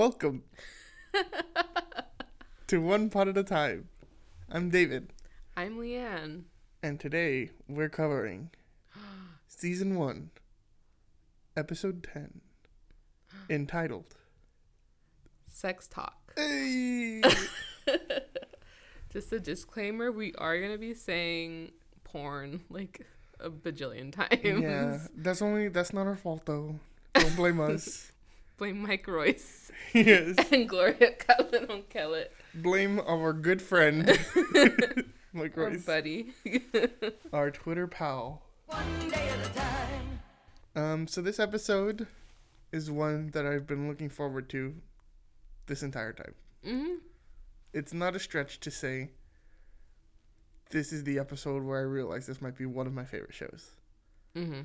Welcome to One Pot at a Time. I'm David, I'm Leanne. and today we're covering Season 1, Episode 10, entitled Sex talk. Hey! Just a disclaimer: we are gonna be saying porn like a bajillion times. yeah, that's only, that's not our fault though. Don't blame us. Blame Mike Royce yes, and Gloria Calderón Kellett, blame our good friend, Mike our Royce, buddy. our Twitter pal. One day at a time. Um, so this episode is one that I've been looking forward to this entire time. hmm It's not a stretch to say this is the episode where I realized this might be one of my favorite shows. hmm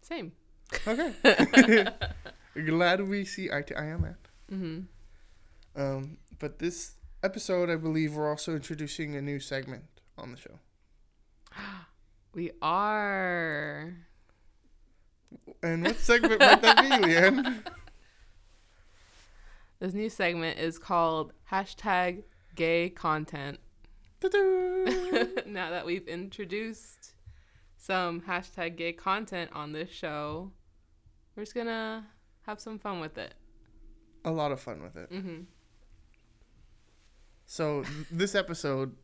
Same. Okay. Glad we see eye to eye on that. hmm Um, but this episode, I believe, we're also introducing a new segment on the show. We are. And what segment might that be, Leanne? This new segment is called hashtag gay content. Now that we've introduced some hashtag gay content on this show, we're just gonna have some fun with it. a lot of fun with it. hmm So this episode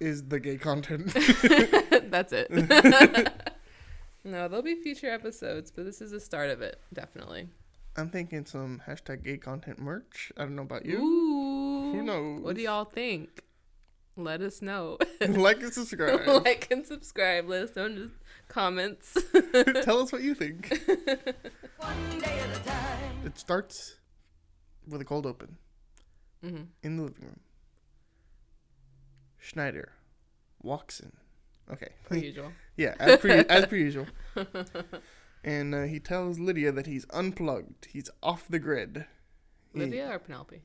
is the gay content. That's it. no, there'll be future episodes, but this is the start of it, definitely. I'm thinking some hashtag gay content merch. I don't know about you. Ooh. Who knows? What do y'all think? Let us know. like and subscribe. like and subscribe. Let us know the comments. Tell us what you think. One day at a time. It starts with a cold open hmm in the living room. Schneider walks in. Okay. Per usual. yeah, as per, as per usual. And uh, he tells Lydia that he's unplugged. He's off the grid. He, Lydia or Penelope?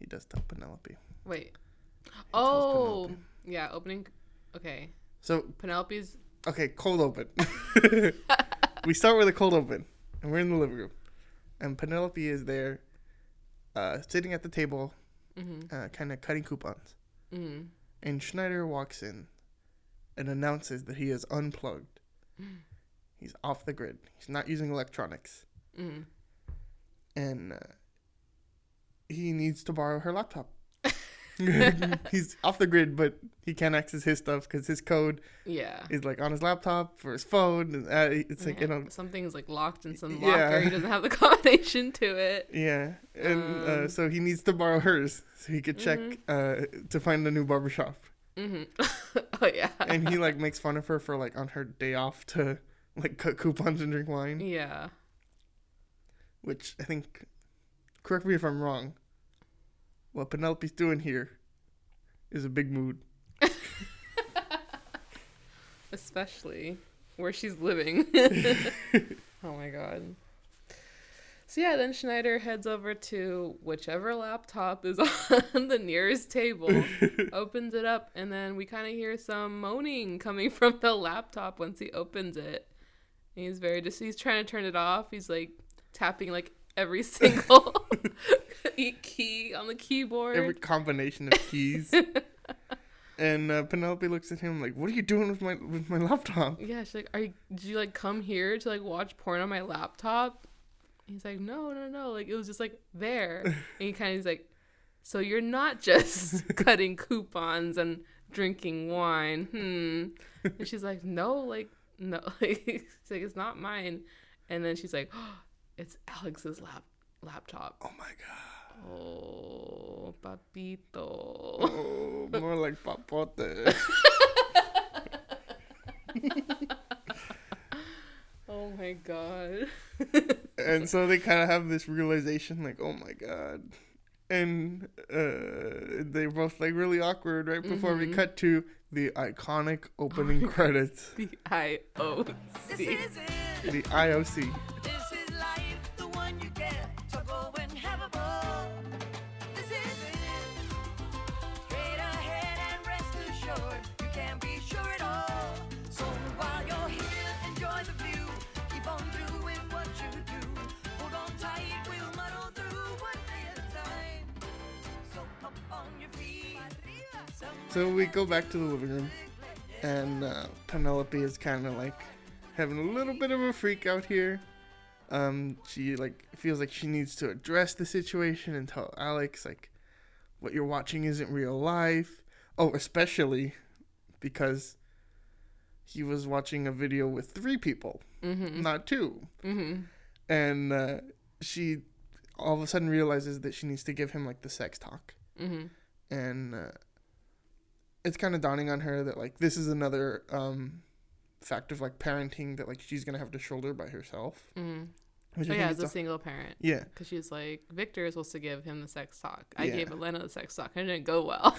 He does tell Penelope. Wait. tells Oh, Penelope. yeah. Opening. Okay. So, Penelope's. Okay, cold open. we start with a cold open, and we're in the living room. And Penelope is there, uh, sitting at the table, hmm uh, kind of cutting coupons. hmm And Schneider walks in and announces that he is unplugged. He's off the grid. He's not using electronics. hmm And uh, he needs to borrow her laptop. He's off the grid, but he can't access his stuff because his code Yeah. is like on his laptop for his phone. And, uh, it's like, you know, something's like locked in some locker. Yeah. He doesn't have the combination to it. yeah. And uh, Um. so he needs to borrow hers so he could check Mhm. uh, to find a new barbershop. hmm oh yeah. And he like makes fun of her for like on her day off to like cut coupons and drink wine. yeah. which I think, correct me if I'm wrong, what Penelope's doing here is a big mood. Especially where she's living. oh my god. So yeah, then Schneider heads over to whichever laptop is on the nearest table, opens it up, and then we kind of hear some moaning coming from the laptop once he opens it. And he's very just he's trying to turn it off. He's like tapping like every single key on the keyboard. Every combination of keys. and uh, Penelope looks at him like, "What are you doing with my with my laptop?" Yeah, she's like, "Are you? Did you like come here to like watch porn on my laptop?" He's like, "No, no, no. Like it was just like there." And he kind of is like, "So you're not just cutting coupons and drinking wine, hmm?" And she's like, "No, like no." she's like, "It's not mine." And then she's like, oh, "It's Alex's lap laptop." Oh my god! Oh, papito. Oh, more like papote. Oh my god. and so they kind of have this realization, like, "Oh my god." And uh, they're both like really awkward right before we Mhm. cut to the iconic opening credits, The I O This is it. the IOC. So we go back to the living room, and uh, Penelope is kind of like having a little bit of a freak out here. Um, she like feels like she needs to address the situation and tell Alex like what you're watching isn't real life. Oh, especially because he was watching a video with three people, Mm-hmm. not two. Mm-hmm. And uh, she all of a sudden realizes that she needs to give him like the sex talk Mm-hmm. and uh, it's kind of dawning on her that like this is another um, fact of like parenting that like she's gonna have to shoulder by herself. Mm-hmm. Which Oh yeah, as a a- single parent. yeah, Because she's like, Victor is supposed to give him the sex talk. I Yeah. gave Elena the sex talk. and It didn't go well.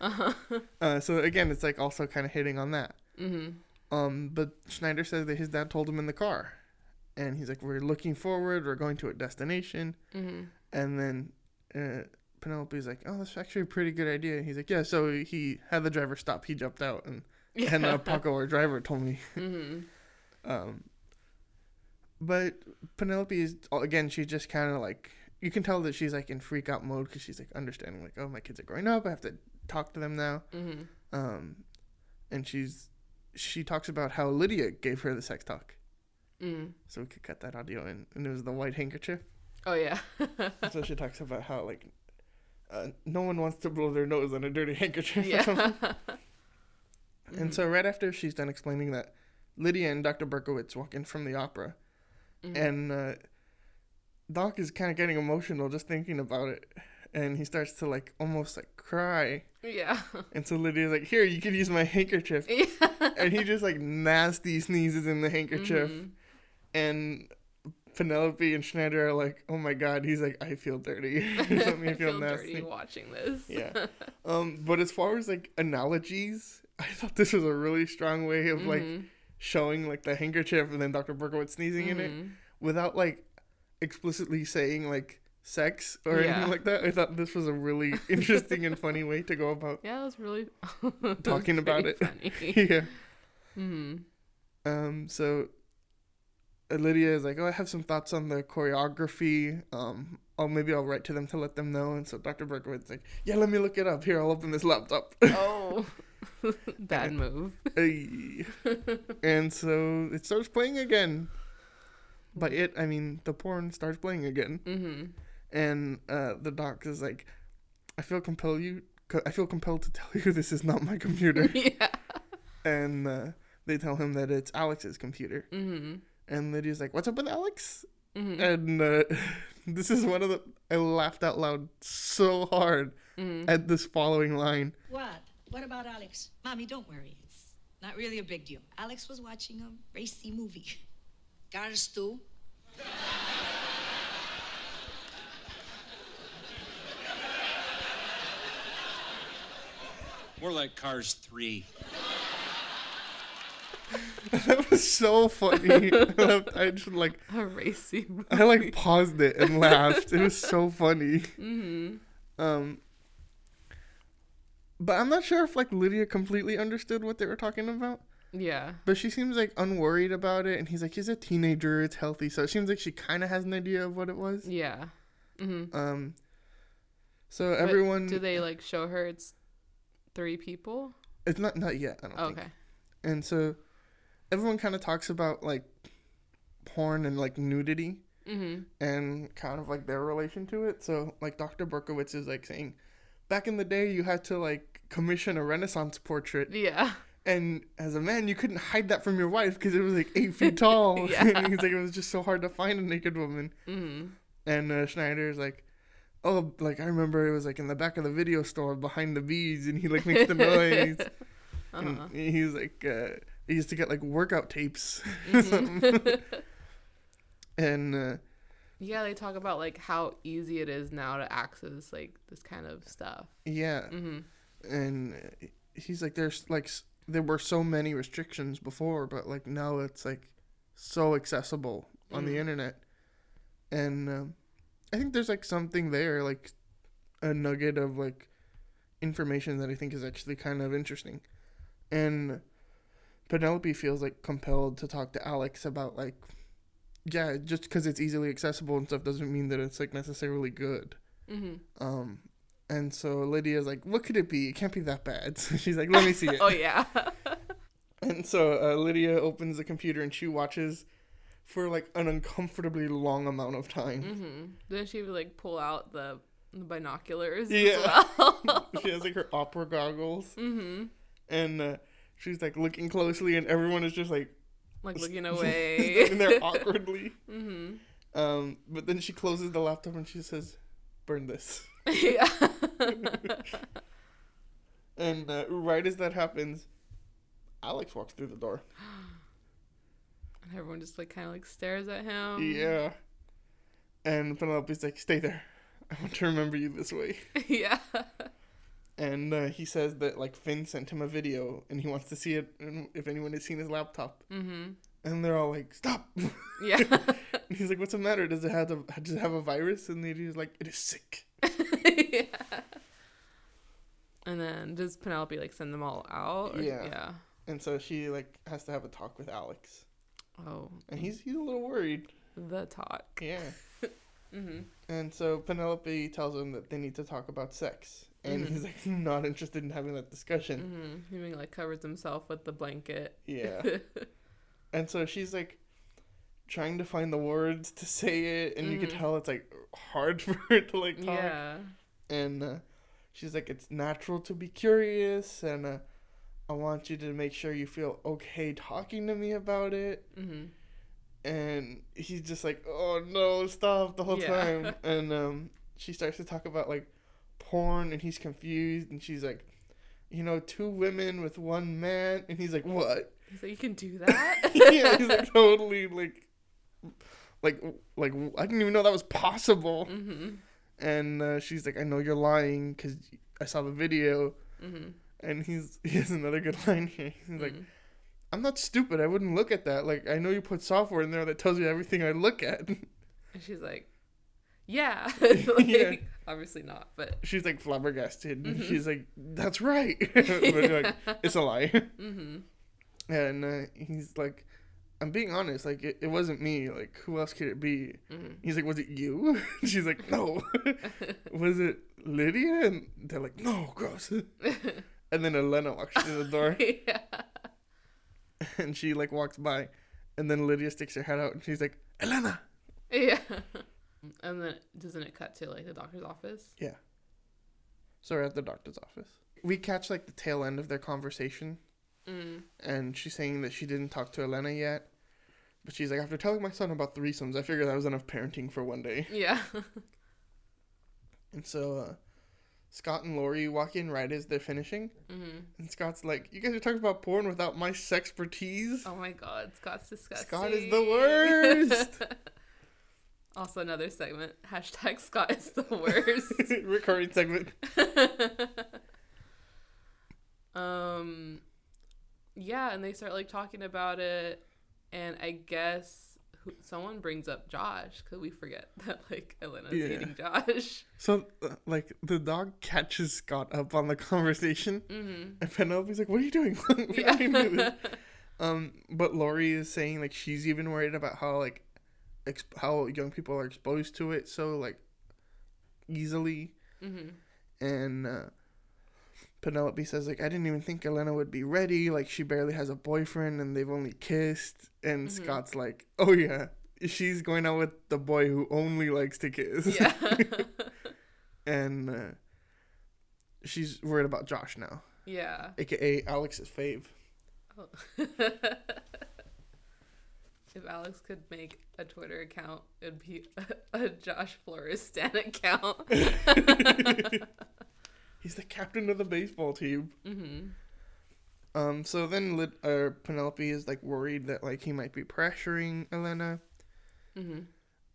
uh-huh. uh, so again, it's like also kind of hitting on that. Mm-hmm. Um, but Schneider says that his dad told him in the car, and he's like, "We're looking forward. We're going to a destination." Mm-hmm. And then uh, Penelope's like, "Oh, that's actually a pretty good idea." He's like, "Yeah." So he had the driver stop. He jumped out, and Yeah. and uh, Paco, our driver, told me mm-hmm. Um, but Penelope is again. She's just kind of like you can tell that she's like in freak out mode because she's like understanding like oh my kids are growing up. I have to talk to them now. Mm-hmm. Um, and she's she talks about how Lydia gave her the sex talk. Mm. So we could cut that audio in, and it was the white handkerchief. Oh yeah. so she talks about how like uh, no one wants to blow their nose on a dirty handkerchief. yeah. And so right after she's done explaining that, Lydia and Dr. Berkowitz walk in from the opera. Mhm. and uh, Doc is kind of getting emotional just thinking about it, and he starts to like almost like cry. yeah. And so Lydia's like, "Here, you could use my handkerchief," yeah. and he just like nasty sneezes in the handkerchief, Mhm. and Penelope and Schneider are like, "Oh my god," he's like, "I feel dirty,". I I feel, feel nasty. dirty watching this. Yeah. Um, but as far as like analogies, I thought this was a really strong way of like Mhm. showing like the handkerchief and then Dr. Berkowitz sneezing in it. Mhm. without like explicitly saying like sex or Yeah. anything like that. I thought this was a really interesting and funny way to go about Yeah, it was really Talking about it. Yeah. hmm Um so Lydia is like, "Oh, I have some thoughts on the choreography. Um oh, maybe I'll write to them to let them know." And so Dr. Berkowitz like, "Yeah, let me look it up. Here, I'll open this laptop." Oh, bad move. Ay. and so it starts playing again. By it, I mean the porn starts playing again. hmm and uh, the doc is like, "I feel compelled you. I feel compelled to tell you this is not my computer." yeah. and uh, they tell him that it's Alex's computer. hmm And Lydia's like, "What's up with Alex?" hmm And uh, this is one of the. I laughed out loud so hard hmm at this following line. What? What about Alex? Mommy, don't worry. It's not really a big deal. Alex was watching a racy movie. Cars too? More like Cars 3. that was so funny. I just like A racy movie. I like paused it and laughed. It was so funny. hmm Um, but I'm not sure if like Lydia completely understood what they were talking about. Yeah. But she seems like unworried about it, and he's like, he's a teenager, it's healthy. So it seems like she kind of has an idea of what it was. Yeah. hmm Um. So But everyone, Do they like show her it's three people? it's not not yet. I don't Oh, think. okay. And so everyone kind of talks about like porn and like nudity hmm and kind of like their relation to it. So like Dr. Berkowitz is like saying, back in the day, you had to like commission a Renaissance portrait Yeah. And as a man, you couldn't hide that from your wife because it was like eight feet tall. Yeah. and he's like, it was just so hard to find a naked woman. hmm And uh, Schneider's like, oh, like I remember it was like in the back of the video store behind the bees, and he like makes the noise. Uh-huh. And he's like, uh, he used to get like workout tapes. Mhm. and uh, yeah, they talk about like how easy it is now to access like this kind of stuff. yeah, hmm and he's like, there's like there were so many restrictions before, but like now it's like so accessible on the Mm. internet, and um, I think there's like something there, like a nugget of like information that I think is actually kind of interesting, and Penelope feels like compelled to talk to Alex about like, yeah, just because it's easily accessible and stuff doesn't mean that it's like necessarily good. hmm Um, And so Lydia's like, "What could it be? It can't be that bad." So she's like, "Let me see it." Oh yeah. And so uh, Lydia opens the computer and she watches for like an uncomfortably long amount of time. hmm Then she would like pull out the, the binoculars Yeah. as well. she has like her opera goggles hmm and uh, she's like looking closely and everyone is just like Like looking away. there awkwardly. hmm Um, but then she closes the laptop and she says, "Burn this." yeah. And uh, right as that happens, Alex walks through the door. And everyone just like kind of like stares at him. yeah. And Penelope's like, "Stay there. I want to remember you this way." yeah. And uh, he says that like Finn sent him a video and he wants to see it and if anyone has seen his laptop. hmm And they're all like, "Stop!" Yeah. and he's like, "What's the matter? Does it have a does it have a virus?" And he's like, "It is sick." yeah. And then does Penelope like send them all out? Or, Yeah. Yeah. And so she like has to have a talk with Alex, Oh, and he's he's a little worried. the talk. Yeah. hmm And so Penelope tells him that they need to talk about sex, and Mhm. he's like not interested in having that discussion. hmm He even, like covers himself with the blanket. Yeah. and so she's like trying to find the words to say it, and you can tell it's like hard for her to like talk. yeah. And uh, she's like, it's natural to be curious, and uh, I want you to make sure you feel okay talking to me about it. hmm and he's just like, "Oh no, stop!" the whole Yeah. time. And um, she starts to talk about like porn, and he's confused, and she's like, "You know, two women with one man," and he's like, "What?" He's like, you can do that. yeah, he's like totally like, like, like I didn't even know that was possible. hmm And uh, she's like, "I know you're lying because I saw the video." hmm And he's he has another good line here. He's like, Mhm. "I'm not stupid. I wouldn't look at that. Like, I know you put software in there that tells you everything I look at." And she's like, yeah. like, Yeah. Obviously not, but. she's like flabbergasted. Mhm. She's like, "That's right," but like, it's a lie. hmm And uh, he's like, "I'm being honest. Like, it, it wasn't me. Like, who else could it be?" hmm He's like, "Was it you?" she's like, "No." Was it Lydia? And they're like, "No, gross." and then Elena walks through the door, yeah. and she like walks by, and then Lydia sticks her head out, and she's like, "Elena." Yeah. And then doesn't it cut to like the doctor's office? Yeah. So we're at the doctor's office. We catch like the tail end of their conversation. Mm. and she's saying that she didn't talk to Elena yet. But she's like, after telling my son about threesomes, I figured that was enough parenting for one day. Yeah. And so uh, Scott and Lori walk in right as they're finishing. hmm And Scott's like, You guys are talking about porn without my sexpertise? Oh my god, Scott's disgusting. Scott is the worst. also another segment. Hashtag Scott is the worst. Recurring segment. um yeah, and they start like talking about it and I guess who, someone brings up Josh cuz we forget that like Elena's Yeah. dating Josh. So, uh, like, the dog catches Scott up on the conversation. Mhm. And Penelope's like, What are you doing? we don't even do this. Um, but Lori is saying like she's even worried about how like exp- how young people are exposed to it so like easily, mhm. and uh, Penelope says like I didn't even think Elena would be ready. Like she barely has a boyfriend and they've only kissed. And Mhm. Scott's like, oh yeah, she's going out with the boy who only likes to kiss. Yeah. and uh, she's worried about Josh now, yeah. aka Alex's fave. Oh. if Alex could make a Twitter account, it'd be a, a Josh Flores Stan account. He's the captain of the baseball team. hmm Um, so then Lid- uh, Penelope is like worried that like he might be pressuring Elena, hmm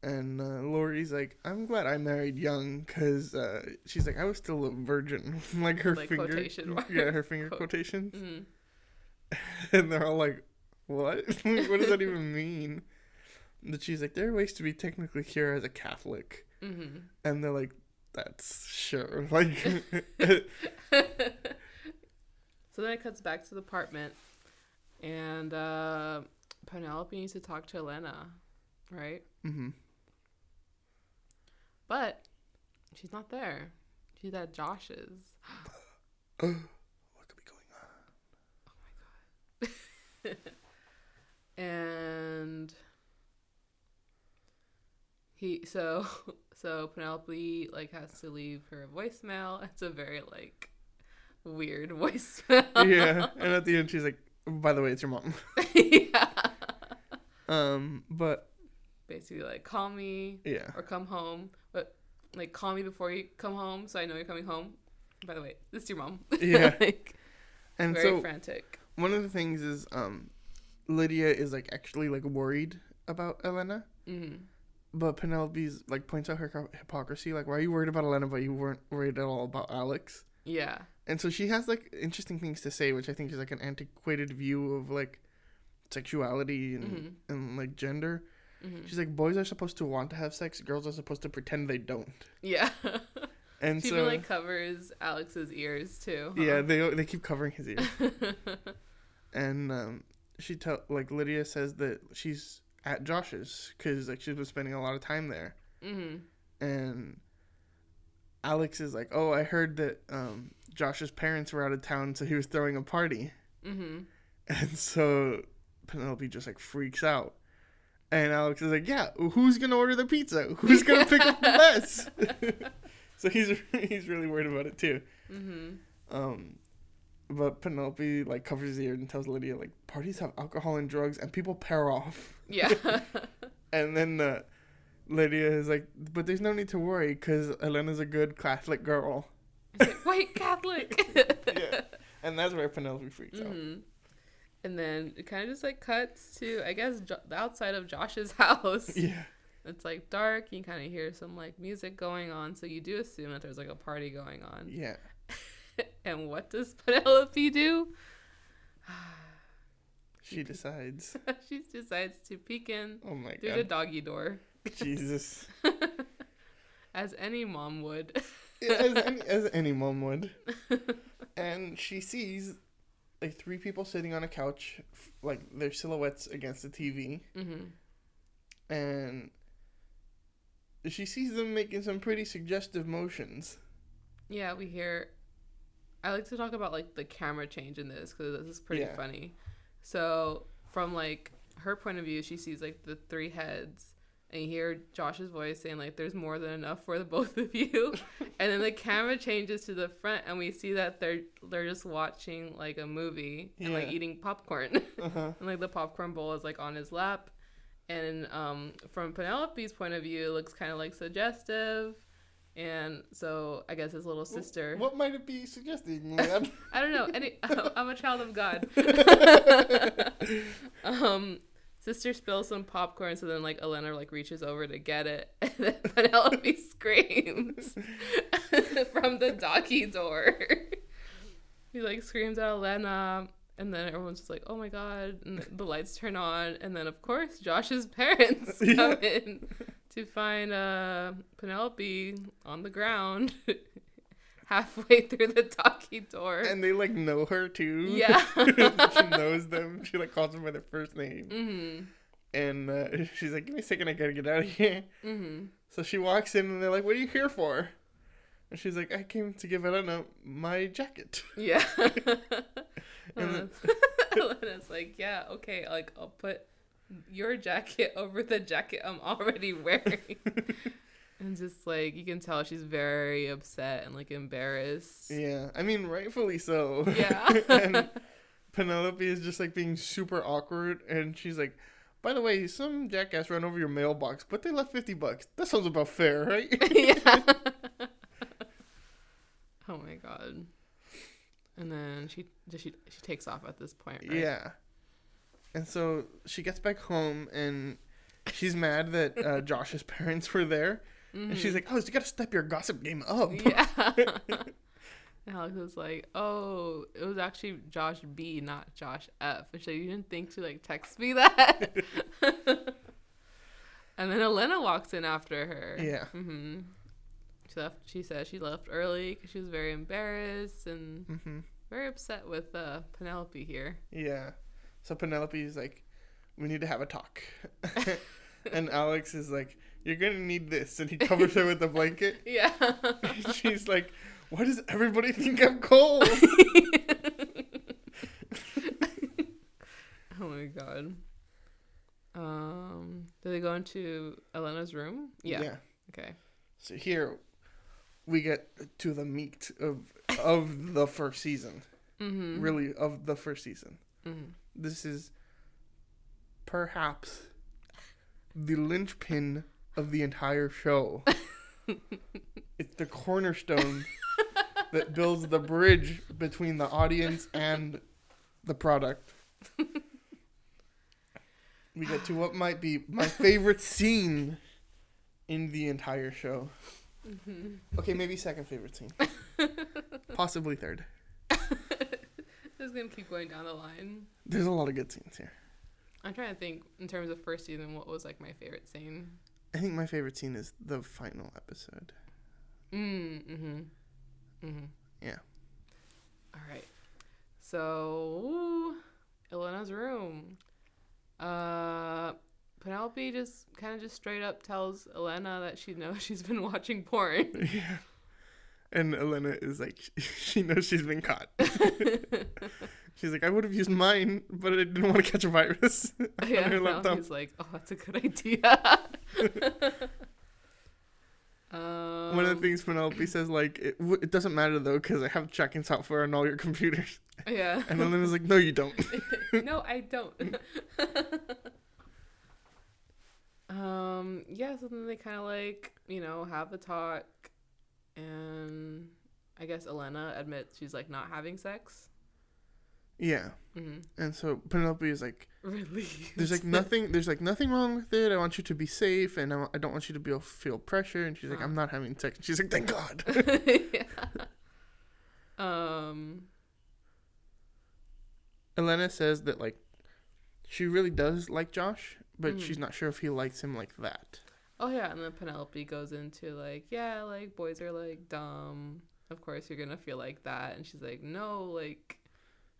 and uh, Lori's like, "I'm glad I married young, cause uh, she's like I was still a virgin, like her Like finger, quotation yeah, her finger Quote. quotations, hmm and they're all like, "What? what does that even mean?" That she's like, "There are ways to be technically here as a Catholic," hmm and they're like, "That's sure." Like, So then it cuts back to the apartment, and uh, Penelope needs to talk to Elena, right? hmm But she's not there. She's at Josh's. what could be going on? And he so so Penelope like has to leave her voicemail. It's a very like weird voicemail. yeah, and at the end she's like, "By the way, it's your mom." yeah. Um, but Basically like call me yeah, or come home, but like call me before you come home so I know you're coming home. By the way, this is your mom. Yeah. like and very so frantic. one of the things is um, Lydia is like actually like worried about Elena, hmm but Penelope's like points out her hypocrisy. Like, why are you worried about Elena, but you weren't worried at all about Alex? Yeah. And so she has like interesting things to say, which I think is like an antiquated view of like sexuality and, Mhm. and like gender. hmm She's like, boys are supposed to want to have sex, girls are supposed to pretend they don't. Yeah. And she so, even like covers Alex's ears too. huh? yeah, they they keep covering his ears. and um, she tell like Lydia says that she's at Josh's because like she's been spending a lot of time there, hmm and Alex is like, oh, I heard that um, Josh's parents were out of town, so he was throwing a party, hmm and so Penelope just like freaks out. And Alex is like, "Yeah, who's gonna order the pizza? Who's gonna pick up the mess?" so he's he's really worried about it too. hmm Um, but Penelope like covers his ear and tells Lydia like parties have alcohol and drugs and people pair off. Yeah. And then uh, Lydia is like, but there's no need to worry because Elena's a good Catholic girl. It's like, White Catholic. Yeah. And that's where Penelope freaks out. hmm And then it kind of just like cuts to, I guess, jo- the outside of Josh's house. Yeah. It's like dark. You kind of hear some like music going on, so you do assume that there's like a party going on. Yeah. and what does Penelope do? She decides. she decides to peek in Oh my through the god. doggy door, Jesus. as any mom would. as, any, as any mom would. And she sees like three people sitting on a couch, like their silhouettes against the TV. hmm and she sees them making some pretty suggestive motions. Yeah, we hear. I like to talk about like the camera change in this because this is pretty Yeah. funny. So from like her point of view, she sees like the three heads, and you hear Josh's voice saying like, "There's more than enough for the both of you," and then the camera changes to the front, and we see that they're they're just watching like a movie and like eating popcorn, Uh-huh. and like the popcorn bowl is like on his lap, and um from Penelope's point of view, it looks kind of like suggestive. And so I guess his little sister. What might it be suggesting? I don't know. Any, I'm a child of God. um, sister spills some popcorn, so then like Elena like reaches over to get it, and then Penelope screams from the docky door. he like screams at Elena, and then everyone's just like, "Oh my god!" And the lights turn on, and then of course Josh's parents come Yeah. in to find uh Penelope on the ground. Halfway through the doggy door. and they like know her too. Yeah. she knows them. She like calls them by their first name. Mm-hmm. And uh, she's like, "Give me a second, I gotta get out of here." Mm-hmm. So she walks in, and they're like, "What are you here for?" And she's like, "I came to give Elena my jacket." Yeah. And Elena's, Elena's like, yeah, okay, like I'll put your jacket over the jacket I'm already wearing. and just like you can tell she's very upset and like embarrassed. Yeah, I mean, rightfully so. Yeah. and Penelope is just like being super awkward, and she's like, "By the way, some jackass ran over your mailbox, but they left fifty bucks. That sounds about fair, right?" yeah. oh my god. And then she she she takes off at this point, right? Yeah. And so she gets back home, and she's mad that uh, Josh's parents were there, and she's like, "Oh, you gotta step your gossip game up." Mm-hmm. Yeah. And Alex was like, "Oh, it was actually Josh B, not Josh F." And she's like, "You didn't think to like text me that?" and then Elena walks in after her. Yeah. hmm She left. She says she left early because she was very embarrassed and hmm very upset with uh, Penelope here. Yeah. So Penelope is like, "We need to have a talk," and Alex is like, You're gonna need this, and he covers her with a blanket. Yeah. And she's like, "Why does everybody think I'm cold?" oh my god. Um, do they go into Elena's room? Yeah. yeah. Okay. So here, we get to the meat of of the first season. Mm-hmm. Really, of the first season. Mhm. This is perhaps the linchpin of the entire show. it's the cornerstone that builds the bridge between the audience and the product. we get to what might be my favorite scene in the entire show. Mm-hmm. Okay, maybe second favorite scene. Possibly third. Just gonna keep going down the line. There's a lot of good scenes here. I'm trying to think in terms of first season, what was like my favorite scene? I think my favorite scene is the final episode. Mm, mm-hmm. Mm-hmm. Yeah. All right. So, Elena's room. Uh, Penelope just kind of just straight up tells Elena that she knows she's been watching porn. Yeah. And Elena is like, she knows she's been caught. she's like, I would have used mine, but I didn't want to catch a virus on yeah, her laptop. Penelope's like, oh, that's a good idea. um, One of the things Penelope says, like, it, w- it doesn't matter though, because I have tracking software on all your computers. Yeah. And Elena's like, no, you don't. no, I don't. um, yeah, so then they kind of like, you know, have a talk, and I guess Elena admits she's like not having sex. yeah. hmm And so Penelope is like, Really? there's like nothing, there's like nothing wrong with it. I want you to be safe, and I, don't want you to be feel pressure. And she's like, Huh. I'm not having sex. And she's like, thank God. yeah. Um. Elena says that like she really does like Josh, but Mhm. she's not sure if he likes him like that. Oh yeah, and then Penelope goes into like, yeah, like boys are like dumb. Of course you're gonna feel like that, and she's like, no, like,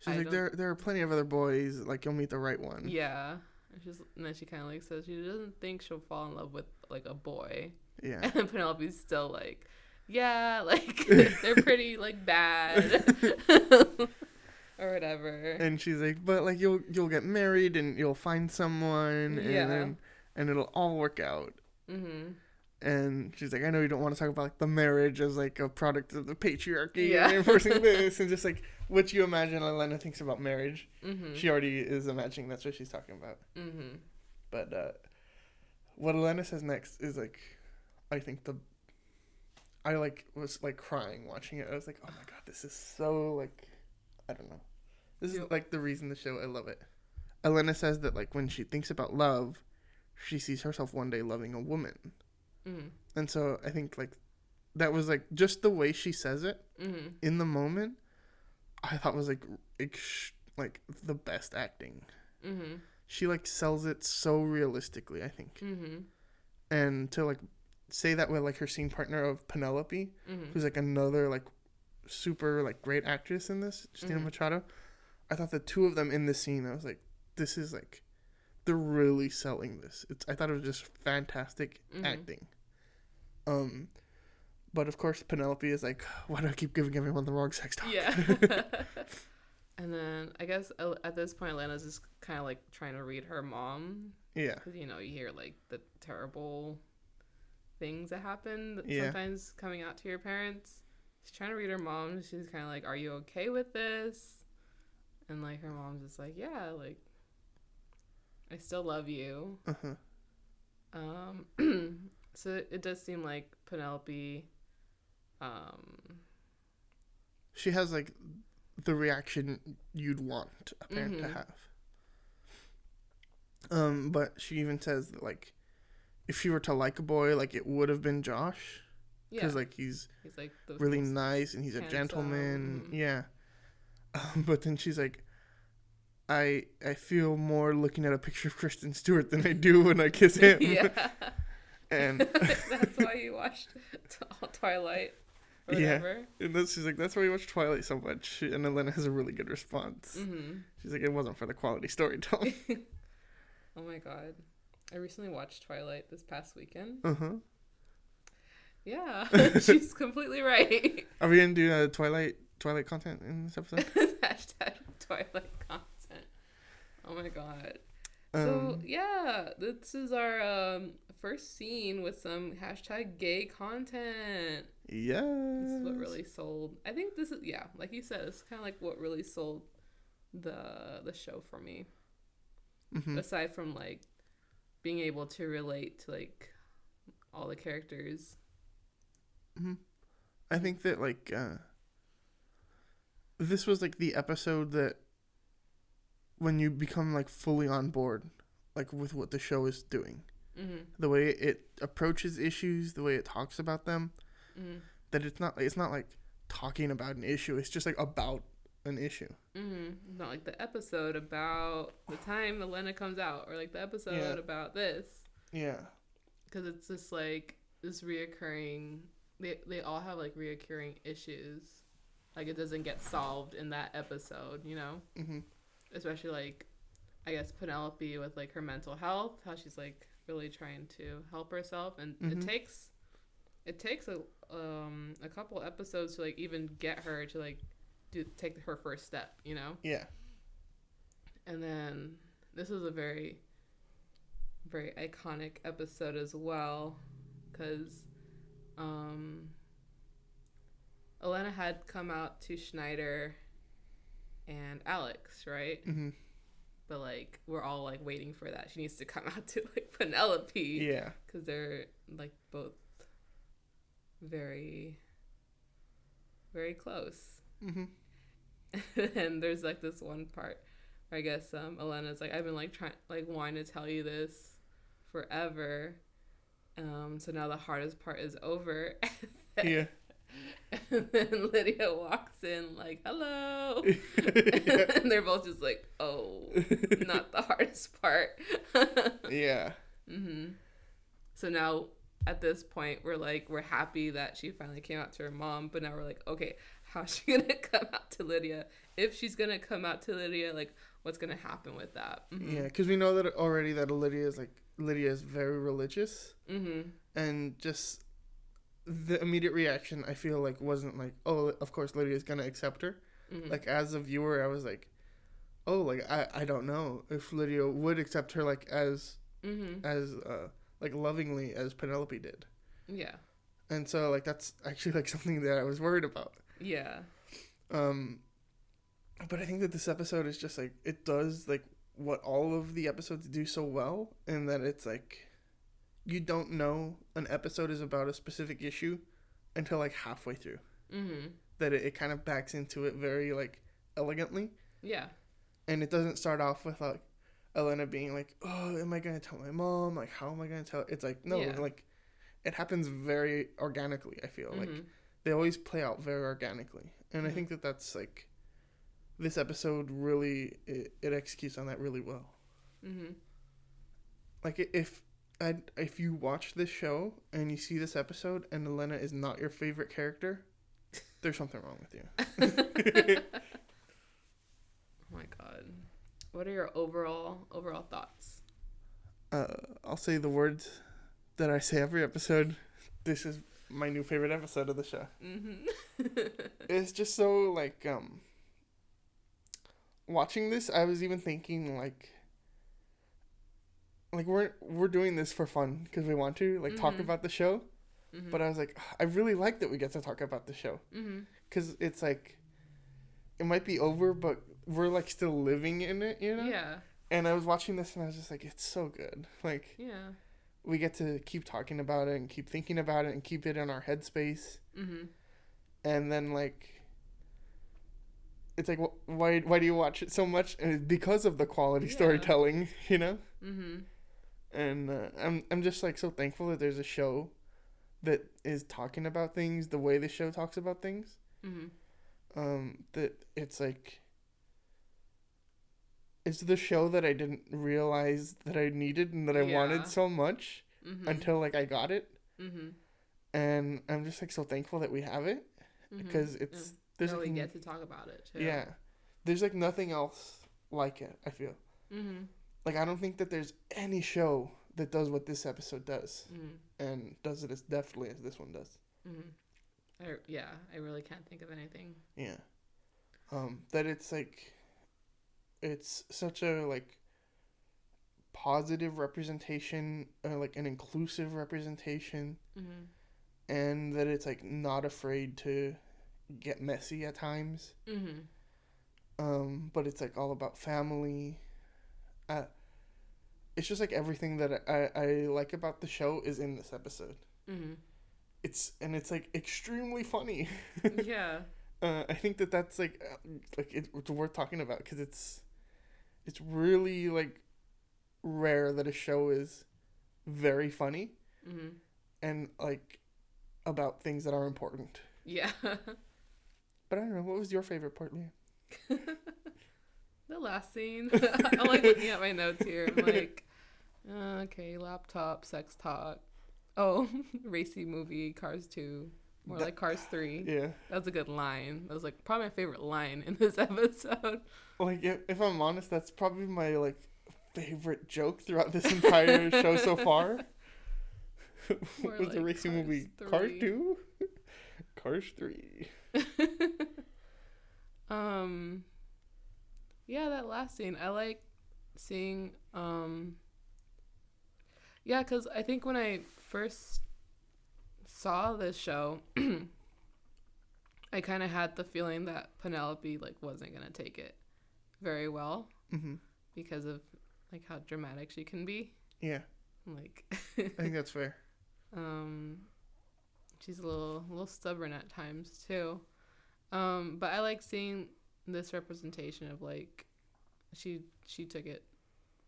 She's I like, don't- there there are plenty of other boys. Like you'll meet the right one. yeah. And she's and then she kind of like says she doesn't think she'll fall in love with like a boy. Yeah. And Penelope's still like, yeah, like they're pretty like bad or whatever. And she's like, but like you'll you'll get married and you'll find someone Yeah. and then, and it'll all work out. Hmm And she's like, I know you don't want to talk about like the marriage as like a product of the patriarchy Yeah. reinforcing this and just like what you imagine Elena thinks about marriage. hmm She already is imagining that's what she's talking about. hmm But uh, what Elena says next is like, I think the, I like was like crying watching it. I was like, oh my god, this is so like, I don't know, this is like the reason the show. I love it. Elena says that like when she thinks about love, she sees herself one day loving a woman, hmm and so I think like, that was like just the way she says it hmm in the moment. I thought was like, ex- like the best acting. hmm She like sells it so realistically. I think. hmm and to like say that with like her scene partner of Penelope, hmm who's like another like super like great actress in this, Justina Mhm. Machado. I thought the two of them in this scene, I was like, this is like, they're really selling this. It's I thought it was just fantastic Mhm. acting. Um, but of course Penelope is like, why do I keep giving everyone the wrong sex talk? Yeah. and then I guess at this point, Elena's just kind of like trying to read her mom yeah, because you know you hear like the terrible things that happen that Yeah. sometimes coming out to your parents. She's trying to read her mom. She's kind of like, "Are you okay with this?" And like her mom's just like, "Yeah, like I still love you." uh-huh. Um, so it, does seem like Penelope. Um, she has like the reaction you'd want a parent to Mhm. have. Um, but she even says that like if she were to like a boy, like it would have been Josh yeah, because like he's he's like the really nice and he's a gentleman. Yeah. Um, but then she's like, I I feel more looking at a picture of Kristen Stewart than I do when I kiss him. yeah. And That's why you watched Twilight or Yeah. whatever. and then she's like, that's why you watch Twilight so much. And Elena has a really good response. hmm She's like, it wasn't for the quality storytelling. Oh my god. I recently watched Twilight this past weekend. Uh huh. Yeah, she's completely right. Are we gonna do uh, Twilight Twilight content in this episode? Hashtag Twilight content. Oh my god. so Um, yeah, this is our um, first scene with some hashtag gay content. yeah. This is what really sold. I think this is yeah, like you said, it's kind of like what really sold the the show for me. Mhm. Aside from like being able to relate to like all the characters. I think that like uh this was like the episode that when you become like fully on board like with what the show is doing. Mhm. The way it approaches issues, the way it talks about them, Mhm. that it's not it's not like talking about an issue, it's just like about an issue. Mhm. Not like the episode about the time Elena comes out, or like the episode Yeah. about this. Yeah. because it's just like this reoccurring they, they all have like reoccurring issues like it doesn't get solved in that episode you know Mhm. Especially like i guess penelope with like her mental health how she's like really trying to help herself and it Mhm. takes it takes a um a couple episodes to like even get her to like do take her first step you know Yeah. and then this is a very, very iconic episode as well, because um, Elena had come out to Schneider and Alex, right? Mhm. But like we're all like waiting for that. She needs to come out to like Penelope, Yeah. because they're like both very, very close. Mhm. and there's like this one part where I guess um Elena's like I've been like trying like wanting to tell you this forever. Um so now the hardest part is over. Yeah. and then Lydia walks in like, "Hello." and they're both just like, "Oh, not the hardest part." Yeah. hmm So now at this point, we're like, we're happy that she finally came out to her mom, but now we're like, okay, how's she gonna come out to Lydia? If she's gonna come out to Lydia, like, what's gonna happen with that? Mm-hmm. Yeah, because we know that already that Lydia is like Lydia is very religious, Mm-hmm. and just the immediate reaction I feel like wasn't like, oh, of course Lydia's gonna accept her. Mhm. Like as a viewer, I was like, oh, like I I don't know if Lydia would accept her like as Mm-hmm. as uh like lovingly as Penelope did, Yeah. and so like that's actually like something that I was worried about. Yeah. Um, but I think that this episode is just like it does like what all of the episodes do so well, and that it's like you don't know an episode is about a specific issue until like halfway through. Mm-hmm. That it, it kind of backs into it very like elegantly, Yeah. and it doesn't start off with like Elena being like, "Oh, am I gonna tell my mom? Like, how am I gonna tell?" It's like no, Yeah. like it happens very organically. I feel like Mhm. they always play out very organically and i Mhm. think that that's like this episode really it, it executes on that really well Mm-hmm. like if I, if you watch this show and you see this episode and elena is not your favorite character there's something wrong with you Oh my god. What are your overall overall thoughts? uh, i'll say the words that i say every episode this is my new favorite episode of the show Mm-hmm. it's just so like um watching this i was even thinking like like we're we're doing this for fun because we want to like talk Mhm. about the show mm-hmm. but i was like i really like that we get to talk about the show mm-hmm. because it's like it might be over but we're like still living in it you know Yeah. and i was watching this and i was just like it's so good like Yeah. we get to keep talking about it and keep thinking about it and keep it in our headspace Mm-hmm. and then like it's like wh- why why do you watch it so much and it's because of the quality Yeah. storytelling you know Mm-hmm. And uh, i'm i'm just like so thankful that there's a show that is talking about things the way the show talks about things Mm-hmm. um that it's like it's the show that i didn't realize that i needed and that i Yeah. wanted so much Mm-hmm. until like i got it mm-hmm. and i'm just like so thankful that we have it because it's there's Now like, we get to talk about it too. yeah there's like nothing else like it i feel Mm-hmm. Like i don't think that there's any show that does what this episode does Mm, and does it as deftly as this one does. mm. I, yeah, I really can't think of anything. Yeah. Um, that it's like it's such a like positive representation, uh, like an inclusive representation, Mm-hmm. and that it's like not afraid to get messy at times. Mm-hmm. Um, but it's like all about family. Uh, it's just like everything that I, I like about the show is in this episode. Mm-hmm. It's and it's like extremely funny. yeah. uh, I think that that's like uh, like it, it's worth talking about because it's it's really like rare that a show is very funny Mm-hmm. and like about things that are important. Yeah. But I don't know. What was your favorite part, Leah? the last scene. I'm like looking at my notes here. I'm like, okay, laptop, sex talk. Oh, racy movie, Cars 2. More That- like Cars 3. Yeah. That was a good line. That was like probably my favorite line in this episode. Like if, if I'm honest, that's probably my like favorite joke throughout this entire show so far. Was the like racing Cars movie Cars two, Cars three. um yeah that last scene i like seeing um yeah because i think when i first saw this show i kind of had the feeling that penelope like wasn't gonna take it very well Mm-hmm. because of like how dramatic she can be Yeah, like I think that's fair. um she's a little a little stubborn at times too um but i like seeing this representation of like she she took it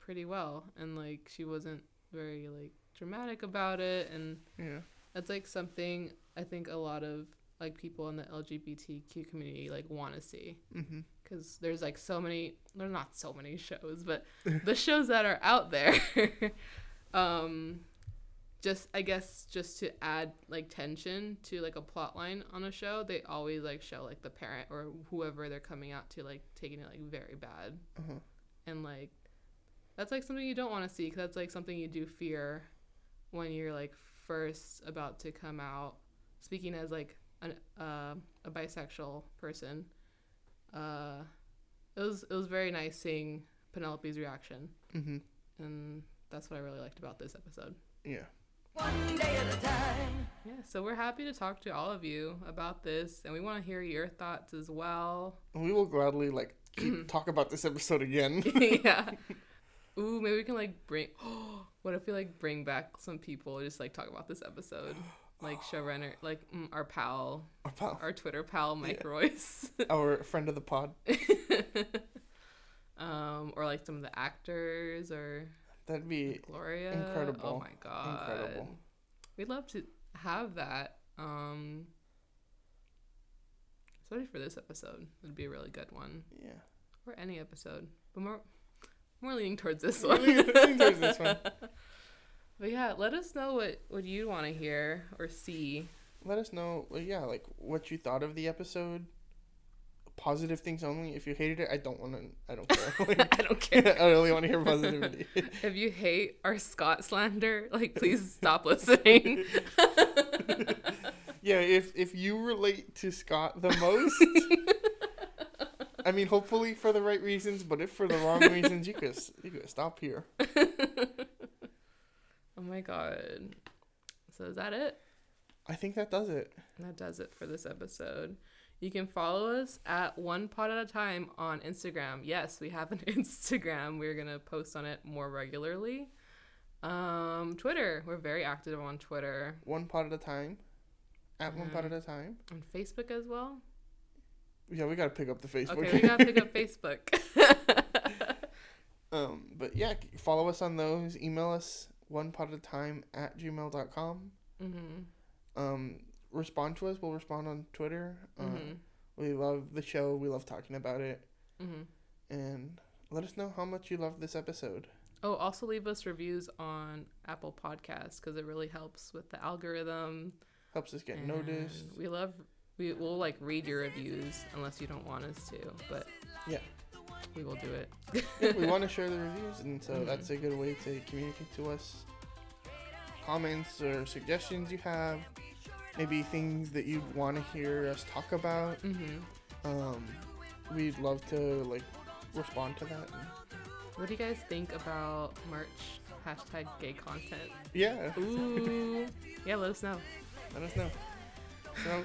pretty well and like she wasn't very like dramatic about it and Yeah. that's like something i think a lot of like people in the lgbtq community like want to see Mm-hmm. because there's like so many there's not so many shows but the shows that are out there um just i guess just to add like tension to like a plot line on a show they always like show like the parent or whoever they're coming out to like taking it like very bad Uh-huh. and like that's like something you don't want to see because that's like something you do fear when you're like first about to come out speaking as like an, uh, a bisexual person uh it was it was very nice seeing penelope's reaction Mm-hmm. and that's what i really liked about this episode Yeah. One day at a time. yeah so we're happy to talk to all of you about this and we want to hear your thoughts as well we will gladly like keep, talk about this episode again. yeah. Ooh, maybe we can like bring. what if we like bring back some people just like talk about this episode, like showrunner, like mm, our pal, Our pal, our Twitter pal, Mike Royce, our friend of the pod. um, or like some of the actors or That'd be Gloria. incredible. Oh my god. Incredible. We'd love to have that. Um, especially for this episode, it'd be a really good one, yeah. or any episode, but more, more leaning towards this one. Leaning towards this one. But yeah, let us know what what you want to hear or see. Let us know, yeah, like what you thought of the episode. Positive things only. If you hated it, I don't want to. I don't care. Like, I don't care. I really want to hear positivity. if you hate our Scott slander, like please stop listening. yeah, if if you relate to Scott the most, I mean, hopefully for the right reasons, but if for the wrong reasons, you could you could stop here. oh my god. So is that it? I think that does it. That does it for this episode. You can follow us at one pod at a time on Instagram. Yes, we have an Instagram. We're gonna post on it more regularly. Um, Twitter. We're very active on Twitter. One pod at a time. At one pod at a time. On Facebook as well. Yeah, we gotta pick up the Facebook. Okay, we gotta pick up Facebook. Um, but yeah, follow us on those. Email us one pod at a time at gmail.com. mm-hmm. Um, respond to us. We'll respond on Twitter. Uh, Mhm. We love the show. We love talking about it. Mm-hmm. And let us know how much you love this episode. Oh, also leave us reviews on Apple Podcasts because it really helps with the algorithm. Helps us get noticed. We love. We will like read your reviews unless you don't want us to, but Yeah. we will do it. Yeah, we want to share the reviews, and so Mhm. that's a good way to communicate to us comments or suggestions you have, maybe things that you'd want to hear us talk about. Mm-hmm. Um, we'd love to like respond to that. What do you guys think about merch? Hashtag gay content. Yeah, Ooh. yeah, let us know. let us know. So,